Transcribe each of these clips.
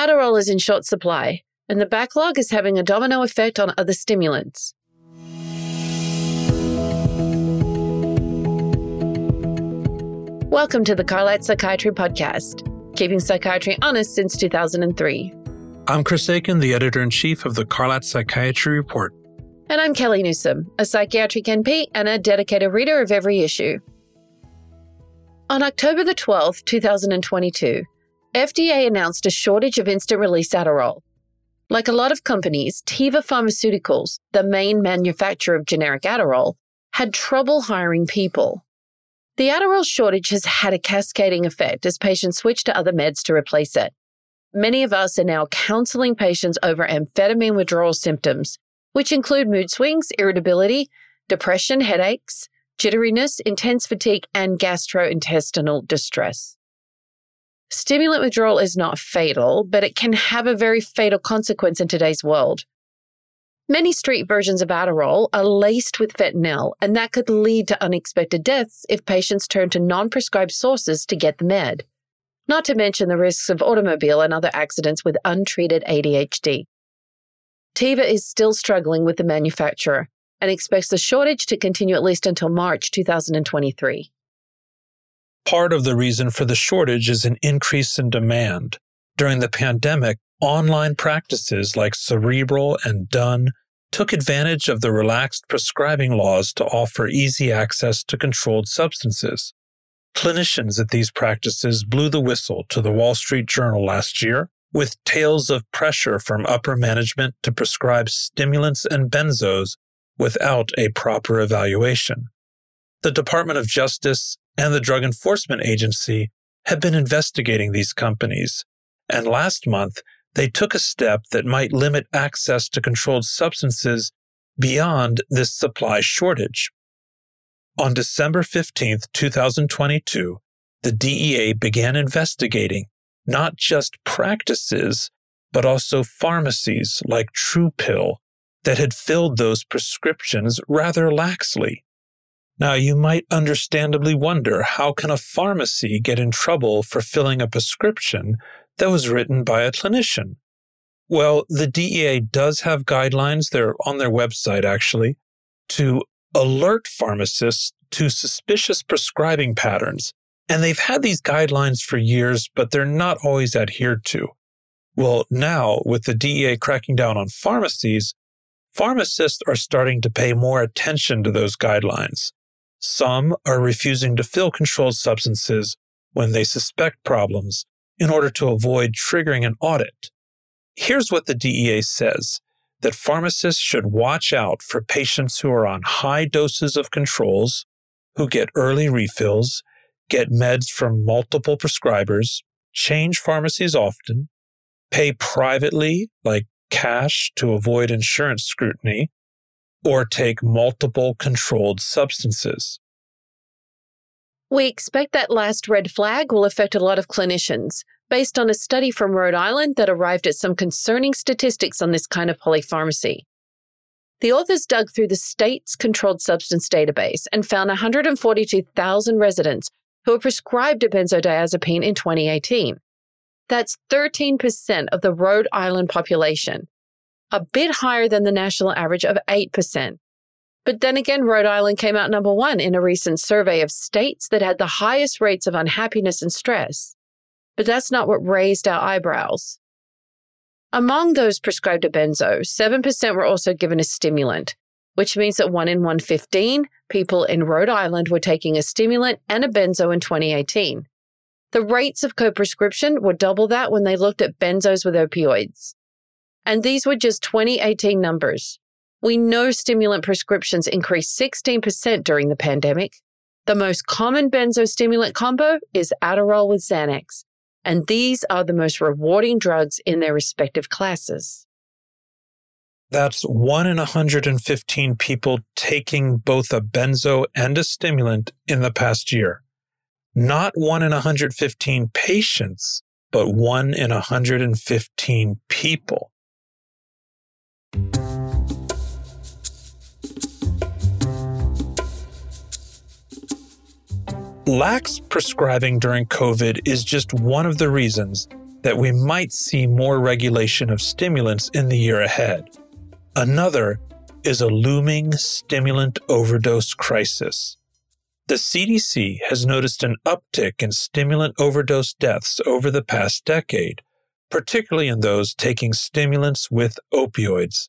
Adderall is in short supply, and the backlog is having a domino effect on other stimulants. Welcome to the Carlat Psychiatry Podcast, keeping psychiatry honest since 2003. I'm Chris Aiken, the editor in chief of the Carlat Psychiatry Report. And I'm Kellie Newsome, a psychiatric NP and a dedicated reader of every issue. On October the 12th, 2022, FDA announced a shortage of instant release Adderall. Like a lot of companies, Teva Pharmaceuticals, the main manufacturer of generic Adderall, had trouble hiring people. The Adderall shortage has had a cascading effect as patients switch to other meds to replace it. Many of us are now counseling patients over amphetamine withdrawal symptoms, which include mood swings, irritability, depression, headaches, jitteriness, intense fatigue, and gastrointestinal distress. Stimulant withdrawal is not fatal, but it can have a very fatal consequence in today's world. Many street versions of Adderall are laced with fentanyl, and that could lead to unexpected deaths if patients turn to non prescribed sources to get the med. Not to mention the risks of automobile and other accidents with untreated ADHD. Teva is still struggling with the manufacturer and expects the shortage to continue at least until March 2023. Part of the reason for the shortage is an increase in demand. During the pandemic, online practices like Cerebral and Done took advantage of the relaxed prescribing laws to offer easy access to controlled substances. Clinicians at these practices blew the whistle to the Wall Street Journal last year with tales of pressure from upper management to prescribe stimulants and benzos without a proper evaluation. The Department of Justice and the Drug Enforcement Agency have been investigating these companies, and last month they took a step that might limit access to controlled substances beyond this supply shortage. On December 15, 2022, the DEA began investigating not just practices, but also pharmacies like TruePill that had filled those prescriptions rather laxly. Now, you might understandably wonder how can a pharmacy get in trouble for filling a prescription that was written by a clinician. Well, the DEA does have guidelines, they're on their website actually, to alert pharmacists to suspicious prescribing patterns. And they've had these guidelines for years, but they're not always adhered to. Well, now with the DEA cracking down on pharmacies, pharmacists are starting to pay more attention to those guidelines. Some are refusing to fill controlled substances when they suspect problems, in order to avoid triggering an audit. Here's what the DEA says that pharmacists should watch out for patients who are on high doses of controls, who get early refills, get meds from multiple prescribers, change pharmacies often, pay privately, like cash to avoid insurance scrutiny, or take multiple controlled substances. We expect that last red flag will affect a lot of clinicians, based on a study from Rhode Island that arrived at some concerning statistics on this kind of polypharmacy. The authors dug through the state's controlled substance database and found 142,000 residents who were prescribed a benzodiazepine in 2018. That's 13% of the Rhode Island population, a bit higher than the national average of 8%. But then again, Rhode Island came out number one in a recent survey of states that had the highest rates of unhappiness and stress. But that's not what raised our eyebrows. Among those prescribed a benzo, 7% were also given a stimulant, which means that 1 in 115 people in Rhode Island were taking a stimulant and a benzo in 2018. The rates of co prescription were double that when they looked at benzos with opioids. And these were just 2018 numbers. We know stimulant prescriptions increased 16% during the pandemic. The most common benzostimulant combo is Adderall with Xanax, and these are the most rewarding drugs in their respective classes. That's 1 in 115 people taking both a benzo and a stimulant in the past year. Not 1 in 115 patients, but 1 in 115 people. Lax prescribing during COVID is just one of the reasons that we might see more regulation of stimulants in the year ahead. Another is a looming stimulant overdose crisis. The CDC has noticed an uptick in stimulant overdose deaths over the past decade, particularly in those taking stimulants with opioids.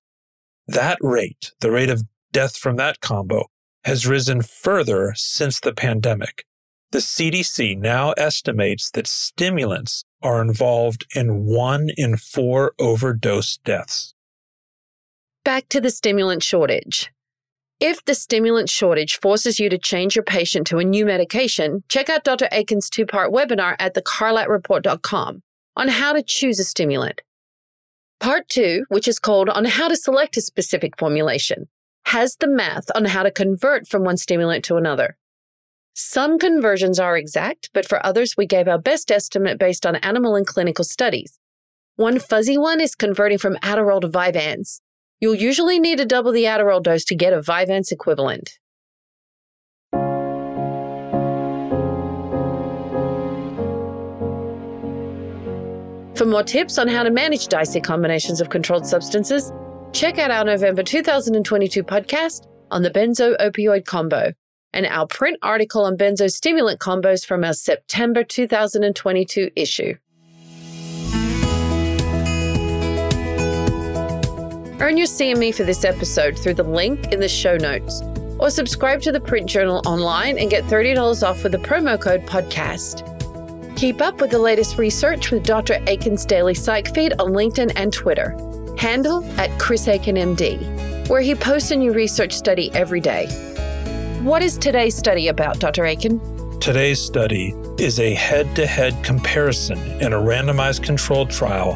That rate, the rate of death from that combo, has risen further since the pandemic. The CDC now estimates that stimulants are involved in one in four overdose deaths. Back to the stimulant shortage. If the stimulant shortage forces you to change your patient to a new medication, check out Dr. Aiken's two part webinar at thecarlatreport.com on how to choose a stimulant. Part two, which is called On How to Select a Specific Formulation, has the math on how to convert from one stimulant to another. Some conversions are exact, but for others, we gave our best estimate based on animal and clinical studies. One fuzzy one is converting from Adderall to Vyvanse. You'll usually need to double the Adderall dose to get a Vyvanse equivalent. For more tips on how to manage dicey combinations of controlled substances, check out our November 2022 podcast on the benzo opioid combo and our print article on benzostimulant combos from our September 2022 issue. Earn your CME for this episode through the link in the show notes, or subscribe to the print journal online and get $30 off with the promo code podcast. Keep up with the latest research with Dr. Aiken's daily psych feed on LinkedIn and Twitter. Handle at Chris Aiken MD, where he posts a new research study every day. What is today's study about, Dr. Aiken? Today's study is a head to head comparison in a randomized controlled trial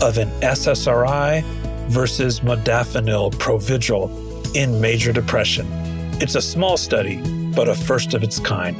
of an SSRI versus modafinil provigil in major depression. It's a small study, but a first of its kind.